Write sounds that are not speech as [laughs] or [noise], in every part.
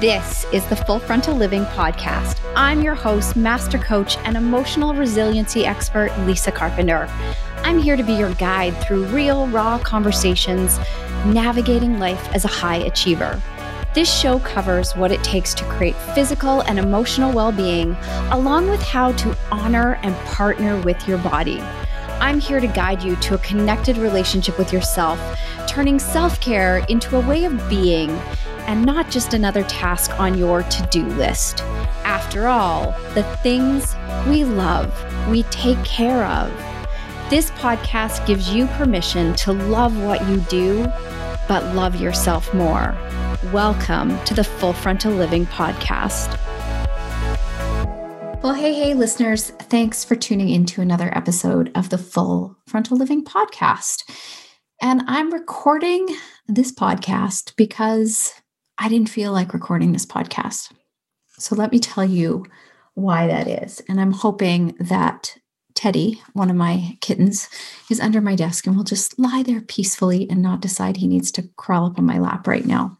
This is the Full Frontal Living Podcast. I'm your host, master coach, and emotional resiliency expert, Lisa Carpenter. I'm here to be your guide through real, raw conversations, navigating life as a high achiever. This show covers what it takes to create physical and emotional well being, along with how to honor and partner with your body. I'm here to guide you to a connected relationship with yourself, turning self care into a way of being and not just another task on your to do list. After all, the things we love, we take care of. This podcast gives you permission to love what you do, but love yourself more. Welcome to the Full Frontal Living Podcast. Well, hey, hey, listeners, thanks for tuning into another episode of the Full Frontal Living Podcast. And I'm recording this podcast because I didn't feel like recording this podcast. So let me tell you why that is. And I'm hoping that Teddy, one of my kittens, is under my desk and will just lie there peacefully and not decide he needs to crawl up on my lap right now.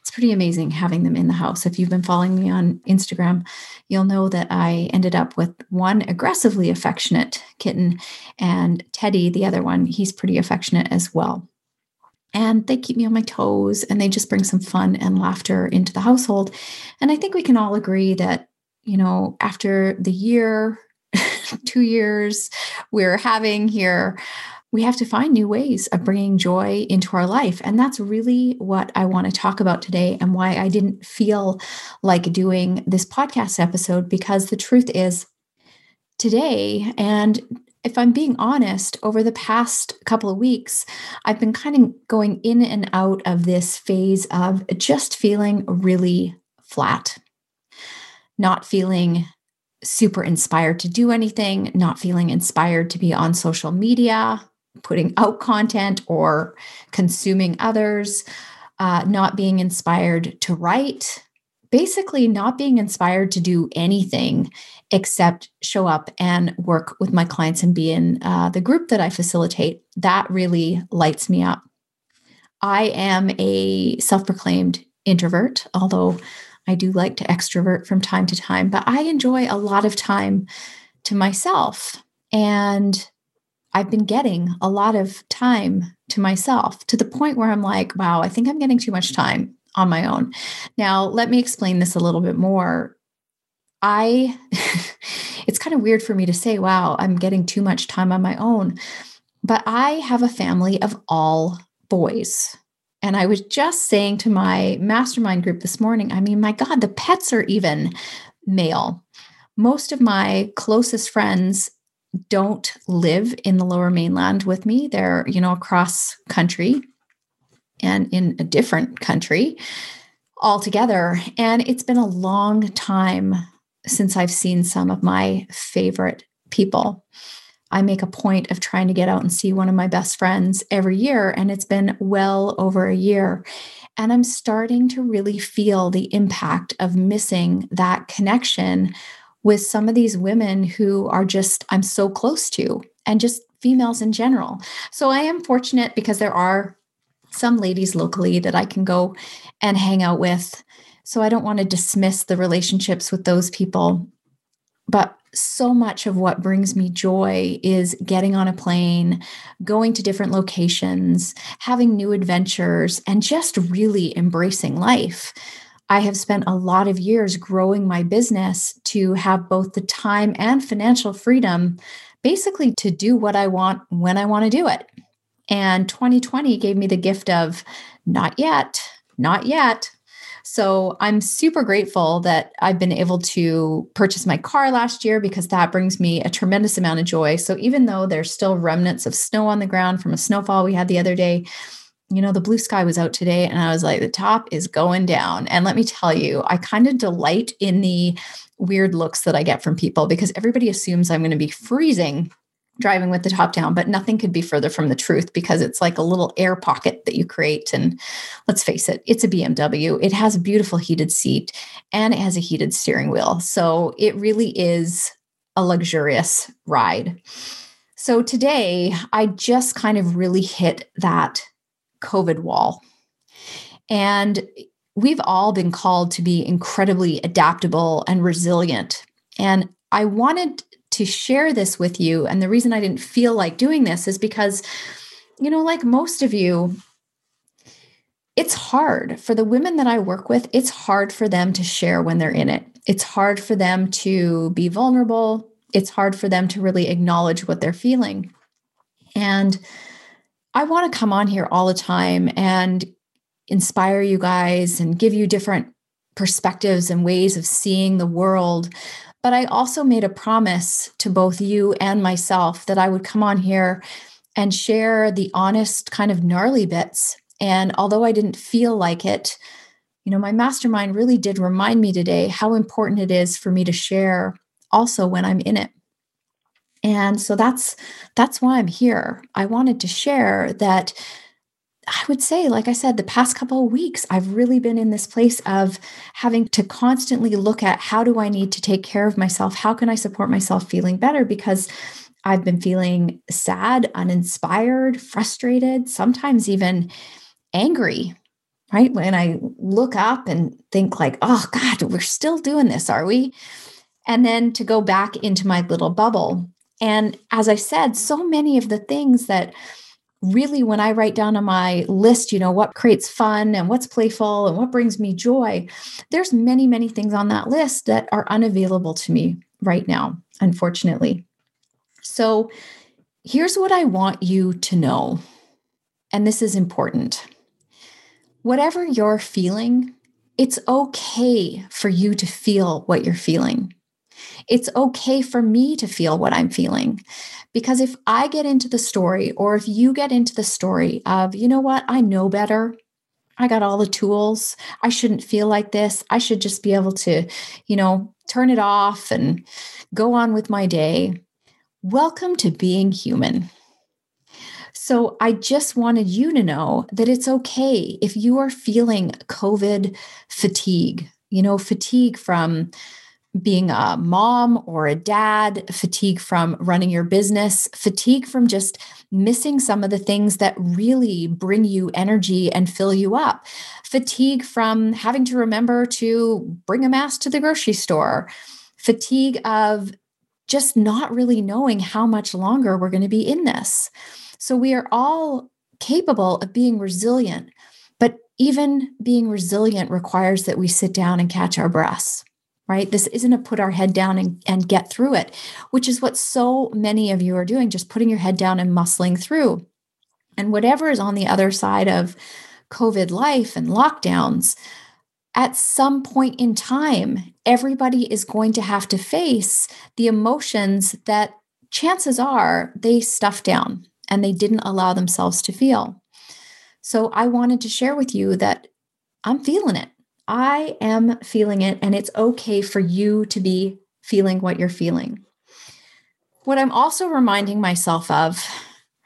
It's pretty amazing having them in the house. If you've been following me on Instagram, you'll know that I ended up with one aggressively affectionate kitten and Teddy, the other one, he's pretty affectionate as well and they keep me on my toes and they just bring some fun and laughter into the household. And I think we can all agree that, you know, after the year, [laughs] two years we're having here, we have to find new ways of bringing joy into our life. And that's really what I want to talk about today and why I didn't feel like doing this podcast episode because the truth is, today and if I'm being honest, over the past couple of weeks, I've been kind of going in and out of this phase of just feeling really flat, not feeling super inspired to do anything, not feeling inspired to be on social media, putting out content or consuming others, uh, not being inspired to write, basically not being inspired to do anything except show up and work with my clients and be in uh, the group that I facilitate. That really lights me up. I am a self proclaimed introvert, although I do like to extrovert from time to time, but I enjoy a lot of time to myself. And I've been getting a lot of time to myself to the point where I'm like, wow, I think I'm getting too much time on my own. Now, let me explain this a little bit more. I, [laughs] it's kind of weird for me to say, wow, I'm getting too much time on my own. But I have a family of all boys. And I was just saying to my mastermind group this morning, I mean, my God, the pets are even male. Most of my closest friends don't live in the lower mainland with me. They're, you know, across country and in a different country altogether. And it's been a long time since I've seen some of my favorite people. I make a point of trying to get out and see one of my best friends every year, and it's been well over a year. And I'm starting to really feel the impact of missing that connection with some of these women who are just, I'm so close to, and just females in general. So I am fortunate because there are some ladies locally that I can go and hang out with. So I don't want to dismiss the relationships with those people. But so much of what brings me joy is getting on a plane, going to different locations, having new adventures, and just really embracing life. I have spent a lot of years growing my business to have both the time and financial freedom, basically to do what I want when I want to do it. And 2020 gave me the gift of not yet, not yet. So I'm super grateful that I've been able to purchase my car last year because that brings me a tremendous amount of joy. So even though there's still remnants of snow on the ground from a snowfall we had the other day, you know, the blue sky was out today and I was like, the top is going down. And let me tell you, I kind of delight in the weird looks that I get from people because everybody assumes I'm going to be freezing driving with the top down, but nothing could be further from the truth because it's like a little air pocket that you create. And let's face it, it's a BMW. It has a beautiful heated seat and it has a heated steering wheel. So it really is a luxurious ride. So today, I just kind of really hit that COVID wall. And we've all been called to be incredibly adaptable and resilient. And I wanted to share this with you. And the reason I didn't feel like doing this is because, you know, like most of you, it's hard for the women that I work with, it's hard for them to share when they're in it. It's hard for them to be vulnerable. It's hard for them to really acknowledge what they're feeling. And I want to come on here all the time and inspire you guys and give you different perspectives and ways of seeing the world. But I also made a promise to both you and myself that I would come on here and share the honest, kind of gnarly bits and although I didn't feel like it, you know, my mastermind really did remind me today how important it is for me to share also when I'm in it. And so that's that's why I'm here. I wanted to share that I would say, like I said, the past couple of weeks, I've really been in this place of having to constantly look at how do I need to take care of myself? How can I support myself feeling better? Because I've been feeling sad, uninspired, frustrated, sometimes even angry right when i look up and think like oh god we're still doing this are we and then to go back into my little bubble and as i said so many of the things that really when i write down on my list you know what creates fun and what's playful and what brings me joy there's many many things on that list that are unavailable to me right now unfortunately so here's what i want you to know and this is important whatever you're feeling, it's okay for you to feel what you're feeling. It's okay for me to feel what I'm feeling. Because if I get into the story, or if you get into the story of, you know what, I know better. I got all the tools. I shouldn't feel like this. I should just be able to, you know, turn it off and go on with my day. Welcome to being human. So I just wanted you to know that it's okay if you are feeling COVID fatigue, you know, fatigue from being a mom or a dad, fatigue from running your business, fatigue from just missing some of the things that really bring you energy and fill you up, fatigue from having to remember to bring a mask to the grocery store, fatigue of just not really knowing how much longer we're going to be in this. So we are all capable of being resilient, but even being resilient requires that we sit down and catch our breaths, right? This isn't a put our head down and, and get through it, which is what so many of you are doing, just putting your head down and muscling through. And whatever is on the other side of COVID life and lockdowns, at some point in time, everybody is going to have to face the emotions that chances are they stuffed down and they didn't allow themselves to feel. So I wanted to share with you that I'm feeling it. I am feeling it, and it's okay for you to be feeling what you're feeling. What I'm also reminding myself of,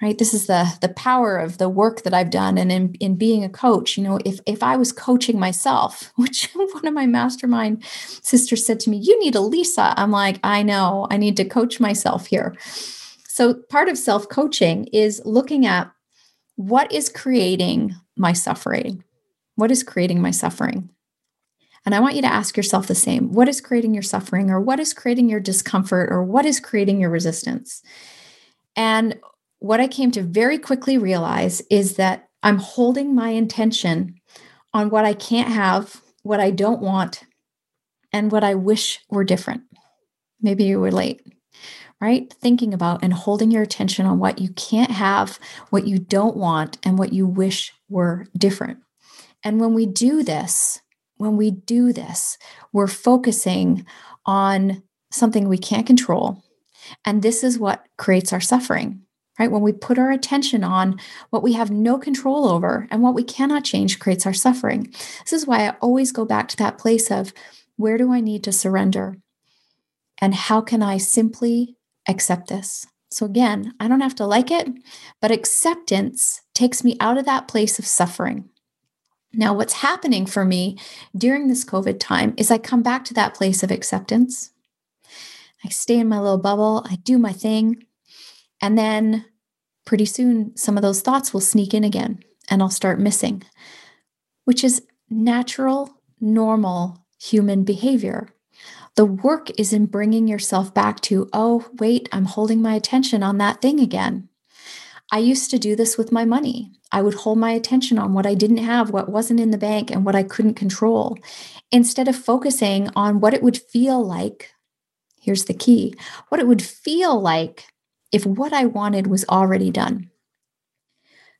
right? This is the the power of the work that I've done and in, in being a coach, you know, if if I was coaching myself, [laughs] which one of my mastermind sisters said to me, you need a Lisa. I'm like, I know, I need to coach myself here. So, part of self coaching is looking at what is creating my suffering? What is creating my suffering? And I want you to ask yourself the same what is creating your suffering, or what is creating your discomfort, or what is creating your resistance? And what I came to very quickly realize is that I'm holding my intention on what I can't have, what I don't want, and what I wish were different. Maybe you relate right? Thinking about and holding your attention on what you can't have, what you don't want, and what you wish were different. And when we do this, when we do this, we're focusing on something we can't control. And this is what creates our suffering, right? When we put our attention on what we have no control over and what we cannot change creates our suffering. This is why I always go back to that place of where do I need to surrender? And how can I simply accept this. So, again, I don't have to like it, but acceptance takes me out of that place of suffering. Now, what's happening for me during this COVID time is I come back to that place of acceptance. I stay in my little bubble, I do my thing, and then pretty soon some of those thoughts will sneak in again and I'll start missing, which is natural, normal human behavior. The work is in bringing yourself back to, oh, wait, I'm holding my attention on that thing again. I used to do this with my money. I would hold my attention on what I didn't have, what wasn't in the bank, and what I couldn't control, instead of focusing on what it would feel like. Here's the key what it would feel like if what I wanted was already done.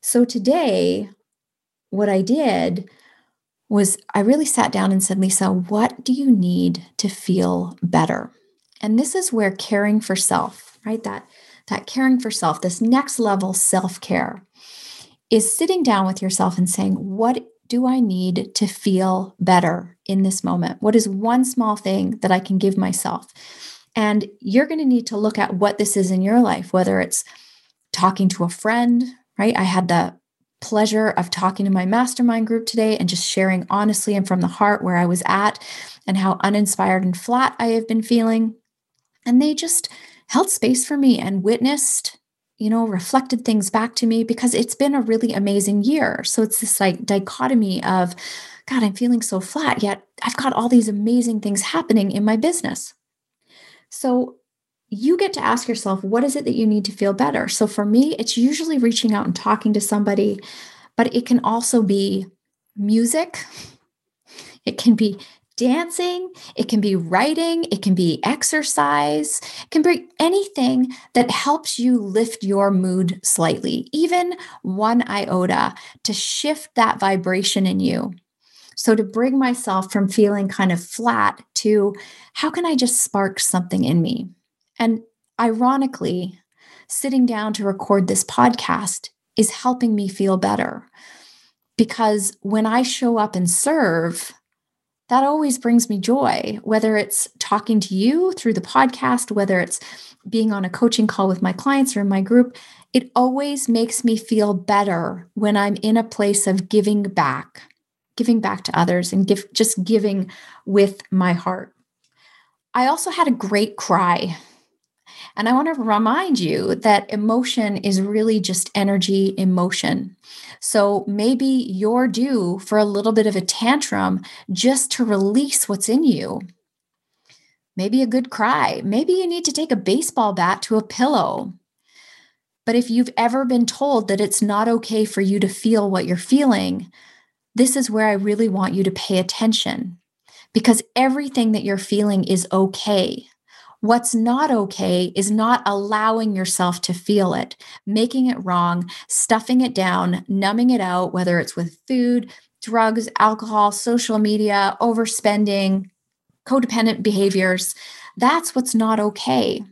So today, what I did was I really sat down and said, Lisa, what do you need to feel better? And this is where caring for self, right? That that caring for self, this next level self-care is sitting down with yourself and saying, what do I need to feel better in this moment? What is one small thing that I can give myself? And you're going to need to look at what this is in your life, whether it's talking to a friend, right? I had the pleasure of talking to my mastermind group today and just sharing honestly and from the heart where I was at and how uninspired and flat I have been feeling. And they just held space for me and witnessed, you know, reflected things back to me because it's been a really amazing year. So it's this like dichotomy of, God, I'm feeling so flat, yet I've got all these amazing things happening in my business. So you get to ask yourself, what is it that you need to feel better? So for me, it's usually reaching out and talking to somebody, but it can also be music, it can be dancing, it can be writing, it can be exercise, it can be anything that helps you lift your mood slightly, even one iota to shift that vibration in you. So, to bring myself from feeling kind of flat to how can I just spark something in me? And ironically, sitting down to record this podcast is helping me feel better. Because when I show up and serve, that always brings me joy, whether it's talking to you through the podcast, whether it's being on a coaching call with my clients or in my group. It always makes me feel better when I'm in a place of giving back, giving back to others and give, just giving with my heart. I also had a great cry and I want to remind you that emotion is really just energy emotion. So maybe you're due for a little bit of a tantrum just to release what's in you. Maybe a good cry. Maybe you need to take a baseball bat to a pillow. But if you've ever been told that it's not okay for you to feel what you're feeling, this is where I really want you to pay attention because everything that you're feeling is okay. What's not okay is not allowing yourself to feel it, making it wrong, stuffing it down, numbing it out, whether it's with food, drugs, alcohol, social media, overspending, codependent behaviors. That's what's not okay.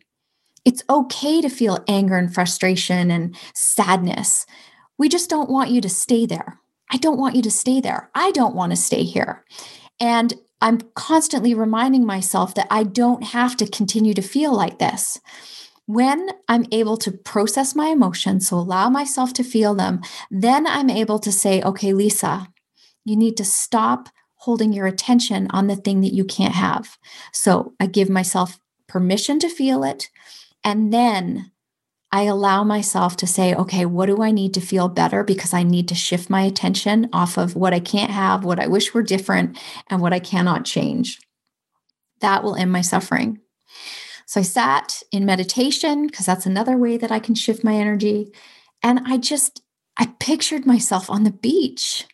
It's okay to feel anger and frustration and sadness. We just don't want you to stay there. I don't want you to stay there. I don't want to stay here. And I'm constantly reminding myself that I don't have to continue to feel like this. When I'm able to process my emotions, so allow myself to feel them, then I'm able to say, okay, Lisa, you need to stop holding your attention on the thing that you can't have. So I give myself permission to feel it. And then I allow myself to say, okay, what do I need to feel better? Because I need to shift my attention off of what I can't have, what I wish were different, and what I cannot change. That will end my suffering. So I sat in meditation because that's another way that I can shift my energy. And I just, I pictured myself on the beach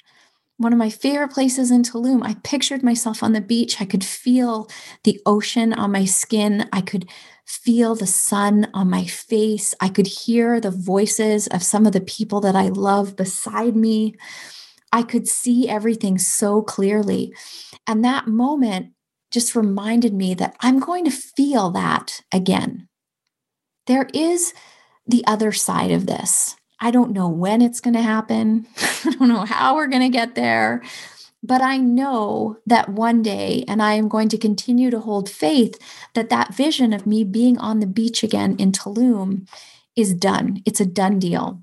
one of my favorite places in Tulum. I pictured myself on the beach. I could feel the ocean on my skin. I could feel the sun on my face. I could hear the voices of some of the people that I love beside me. I could see everything so clearly. And that moment just reminded me that I'm going to feel that again. There is the other side of this. I don't know when it's going to happen. [laughs] I don't know how we're going to get there. But I know that one day, and I am going to continue to hold faith that that vision of me being on the beach again in Tulum is done. It's a done deal.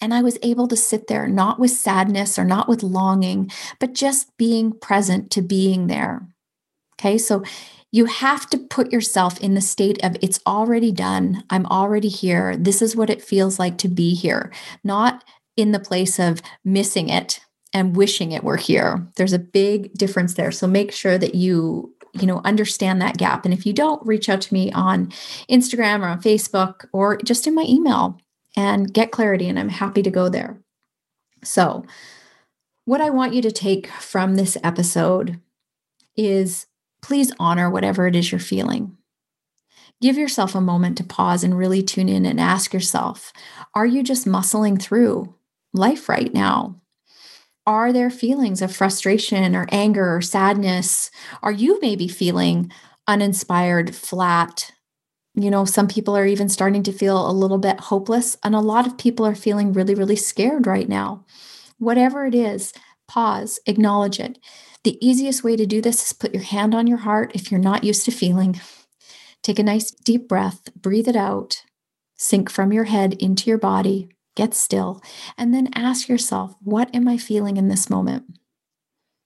And I was able to sit there, not with sadness or not with longing, but just being present to being there. Okay. So you have to put yourself in the state of it's already done. I'm already here. This is what it feels like to be here, not in the place of missing it and wishing it were here. There's a big difference there. So make sure that you you know understand that gap and if you don't reach out to me on Instagram or on Facebook or just in my email and get clarity and I'm happy to go there. So what I want you to take from this episode is please honor whatever it is you're feeling. Give yourself a moment to pause and really tune in and ask yourself Are you just muscling through life right now? Are there feelings of frustration or anger or sadness? Are you maybe feeling uninspired, flat? You know, some people are even starting to feel a little bit hopeless, and a lot of people are feeling really, really scared right now. Whatever it is, pause, acknowledge it. The easiest way to do this is put your hand on your heart if you're not used to feeling. Take a nice deep breath, breathe it out, sink from your head into your body, get still, and then ask yourself, what am I feeling in this moment?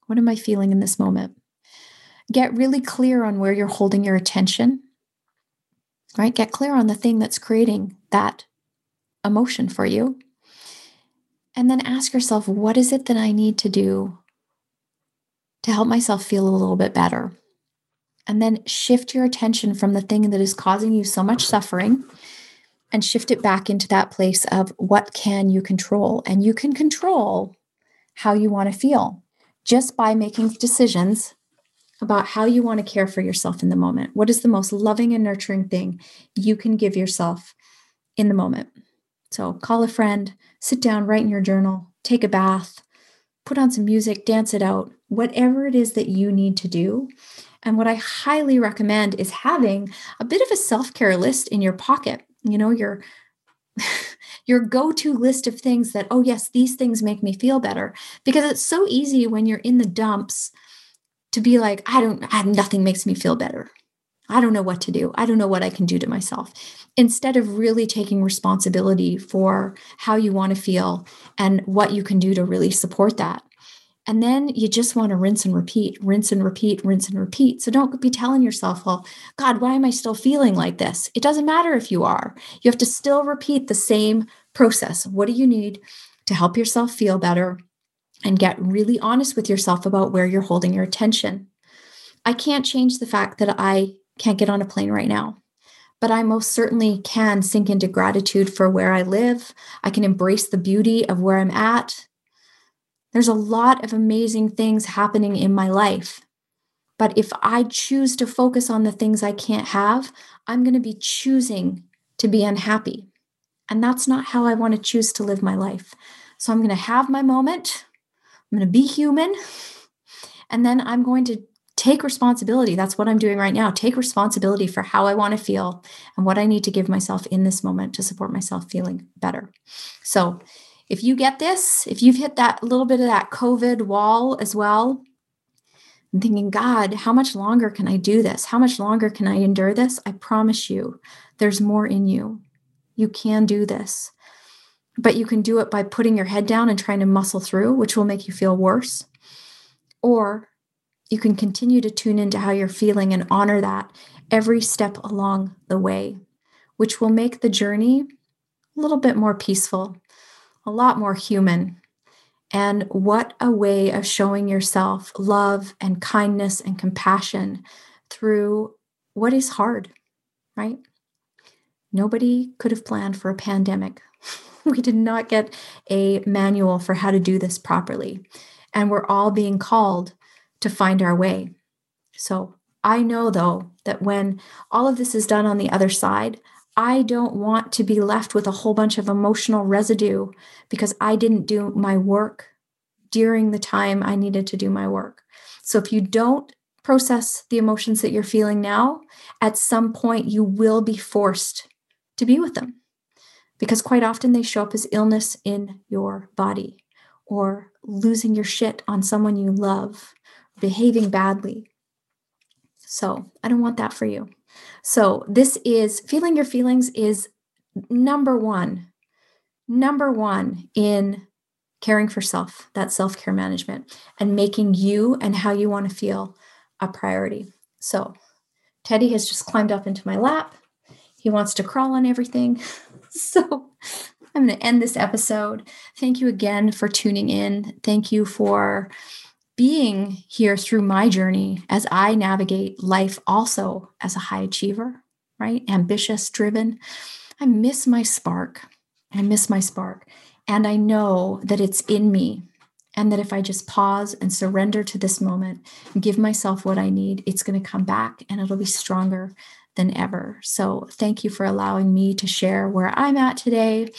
What am I feeling in this moment? Get really clear on where you're holding your attention, right? Get clear on the thing that's creating that emotion for you. And then ask yourself, what is it that I need to do to help myself feel a little bit better? And then shift your attention from the thing that is causing you so much suffering and shift it back into that place of what can you control? And you can control how you want to feel just by making decisions about how you want to care for yourself in the moment. What is the most loving and nurturing thing you can give yourself in the moment? So call a friend, sit down, write in your journal, take a bath, put on some music, dance it out, whatever it is that you need to do. And what I highly recommend is having a bit of a self care list in your pocket you know your [laughs] your go-to list of things that oh yes these things make me feel better. Because it's so easy when you're in the dumps to be like i don't I, nothing makes me feel better. I don't know what to do. I don't know what i can do to myself. Instead of really taking responsibility for how you want to feel and what you can do to really support that and then you just want to rinse and repeat, rinse and repeat, rinse and repeat. So don't be telling yourself, well, God, why am I still feeling like this? It doesn't matter if you are. You have to still repeat the same process. What do you need to help yourself feel better and get really honest with yourself about where you're holding your attention? I can't change the fact that I can't get on a plane right now but I most certainly can sink into gratitude for where I live. I can embrace the beauty of where I'm at. There's a lot of amazing things happening in my life. But if I choose to focus on the things I can't have, I'm going to be choosing to be unhappy. And that's not how I want to choose to live my life. So I'm going to have my moment. I'm going to be human. And then I'm going to take responsibility. That's what I'm doing right now. Take responsibility for how I want to feel and what I need to give myself in this moment to support myself feeling better. So if you get this, if you've hit that little bit of that COVID wall as well, I'm thinking, God, how much longer can I do this? How much longer can I endure this? I promise you, there's more in you. You can do this. But you can do it by putting your head down and trying to muscle through, which will make you feel worse. Or you can continue to tune into how you're feeling and honor that every step along the way, which will make the journey a little bit more peaceful a lot more human. And what a way of showing yourself love and kindness and compassion through what is hard, right? Nobody could have planned for a pandemic. [laughs] we did not get a manual for how to do this properly. And we're all being called to find our way. So I know, though, that when all of this is done on the other side, I don't want to be left with a whole bunch of emotional residue because I didn't do my work during the time I needed to do my work. So if you don't process the emotions that you're feeling now, at some point you will be forced to be with them because quite often they show up as illness in your body or losing your shit on someone you love, behaving badly. So I don't want that for you. So, this is feeling your feelings is number one, number one in caring for self, that self care management, and making you and how you want to feel a priority. So, Teddy has just climbed up into my lap. He wants to crawl on everything. [laughs] So, I'm going to end this episode. Thank you again for tuning in. Thank you for being here through my journey as I navigate life also as a high achiever, right? Ambitious, driven. I miss my spark. I miss my spark. And I know that it's in me. And that if I just pause and surrender to this moment and give myself what I need, it's going to come back and it'll be stronger than ever. So, thank you for allowing me to share where I'm at today.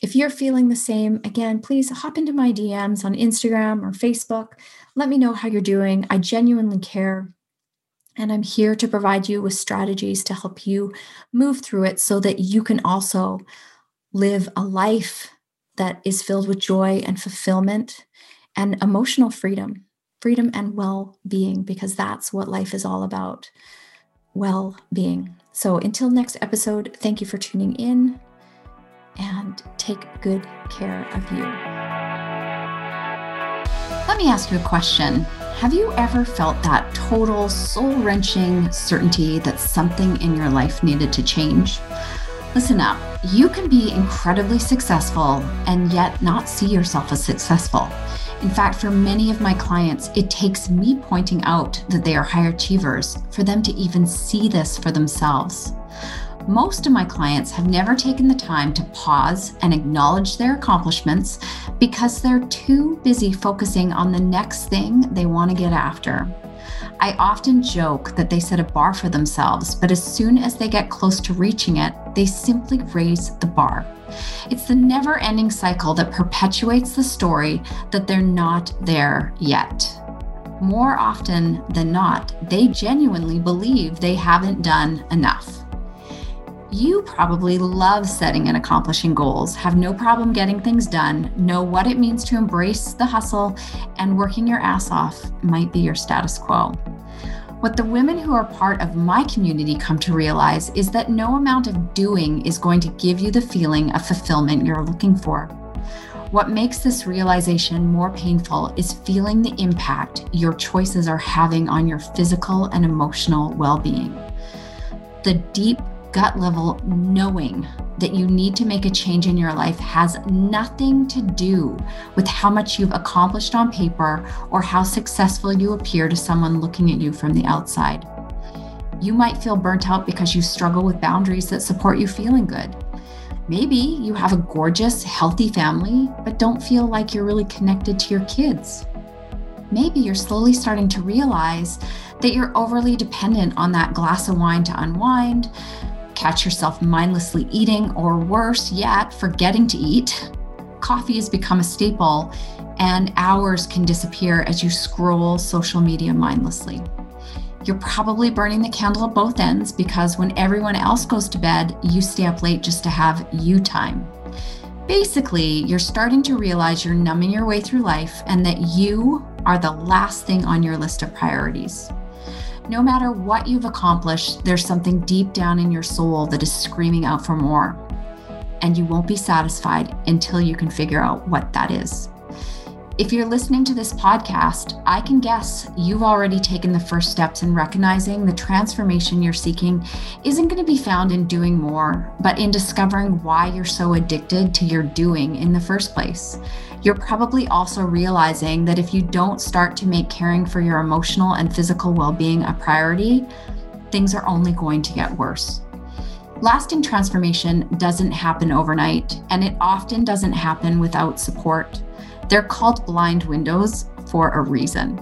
If you're feeling the same, again, please hop into my DMs on Instagram or Facebook. Let me know how you're doing. I genuinely care. And I'm here to provide you with strategies to help you move through it so that you can also live a life that is filled with joy and fulfillment and emotional freedom, freedom and well being, because that's what life is all about well being. So until next episode, thank you for tuning in and take good care of you. Let me ask you a question. Have you ever felt that total soul wrenching certainty that something in your life needed to change? Listen up. You can be incredibly successful and yet not see yourself as successful. In fact, for many of my clients, it takes me pointing out that they are high achievers for them to even see this for themselves. Most of my clients have never taken the time to pause and acknowledge their accomplishments because they're too busy focusing on the next thing they want to get after. I often joke that they set a bar for themselves, but as soon as they get close to reaching it, they simply raise the bar. It's the never ending cycle that perpetuates the story that they're not there yet. More often than not, they genuinely believe they haven't done enough. You probably love setting and accomplishing goals, have no problem getting things done, know what it means to embrace the hustle, and working your ass off might be your status quo. What the women who are part of my community come to realize is that no amount of doing is going to give you the feeling of fulfillment you're looking for. What makes this realization more painful is feeling the impact your choices are having on your physical and emotional well being. The deep gut level knowing that you need to make a change in your life has nothing to do with how much you've accomplished on paper or how successful you appear to someone looking at you from the outside. You might feel burnt out because you struggle with boundaries that support you feeling good. Maybe you have a gorgeous, healthy family, but don't feel like you're really connected to your kids. Maybe you're slowly starting to realize that you're overly dependent on that glass of wine to unwind, catch yourself mindlessly eating, or worse yet, forgetting to eat. Coffee has become a staple, and hours can disappear as you scroll social media mindlessly. You're probably burning the candle at both ends because when everyone else goes to bed, you stay up late just to have you time. Basically, you're starting to realize you're numbing your way through life and that you are the last thing on your list of priorities. No matter what you've accomplished, there's something deep down in your soul that is screaming out for more. And you won't be satisfied until you can figure out what that is. If you're listening to this podcast, I can guess you've already taken the first steps in recognizing the transformation you're seeking isn't going to be found in doing more, but in discovering why you're so addicted to your doing in the first place you're probably also realizing that if you don't start to make caring for your emotional and physical well being a priority, things are only going to get worse. Lasting transformation doesn't happen overnight, and it often doesn't happen without support. They're called blind windows for a reason.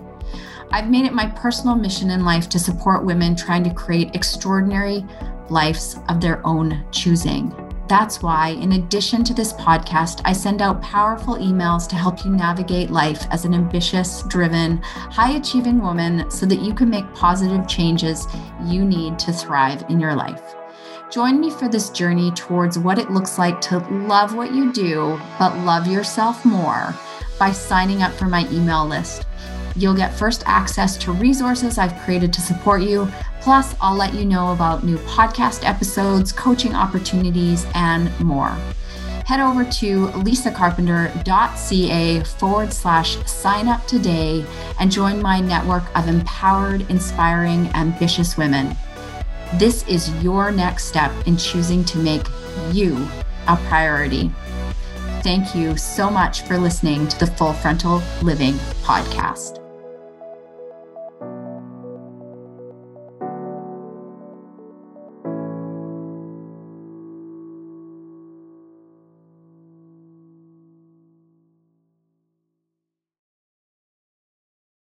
I've made it my personal mission in life to support women trying to create extraordinary lives of their own choosing. That's why, in addition to this podcast, I send out powerful emails to help you navigate life as an ambitious, driven, high achieving woman so that you can make positive changes you need to thrive in your life. Join me for this journey towards what it looks like to love what you do, but love yourself more by signing up for my email list. You'll get first access to resources I've created to support you. Plus, I'll let you know about new podcast episodes, coaching opportunities, and more. Head over to lisacarpenter.ca forward slash sign up today and join my network of empowered, inspiring, ambitious women. This is your next step in choosing to make you a priority. thank you so much for listening to the Full Frontal Living podcast.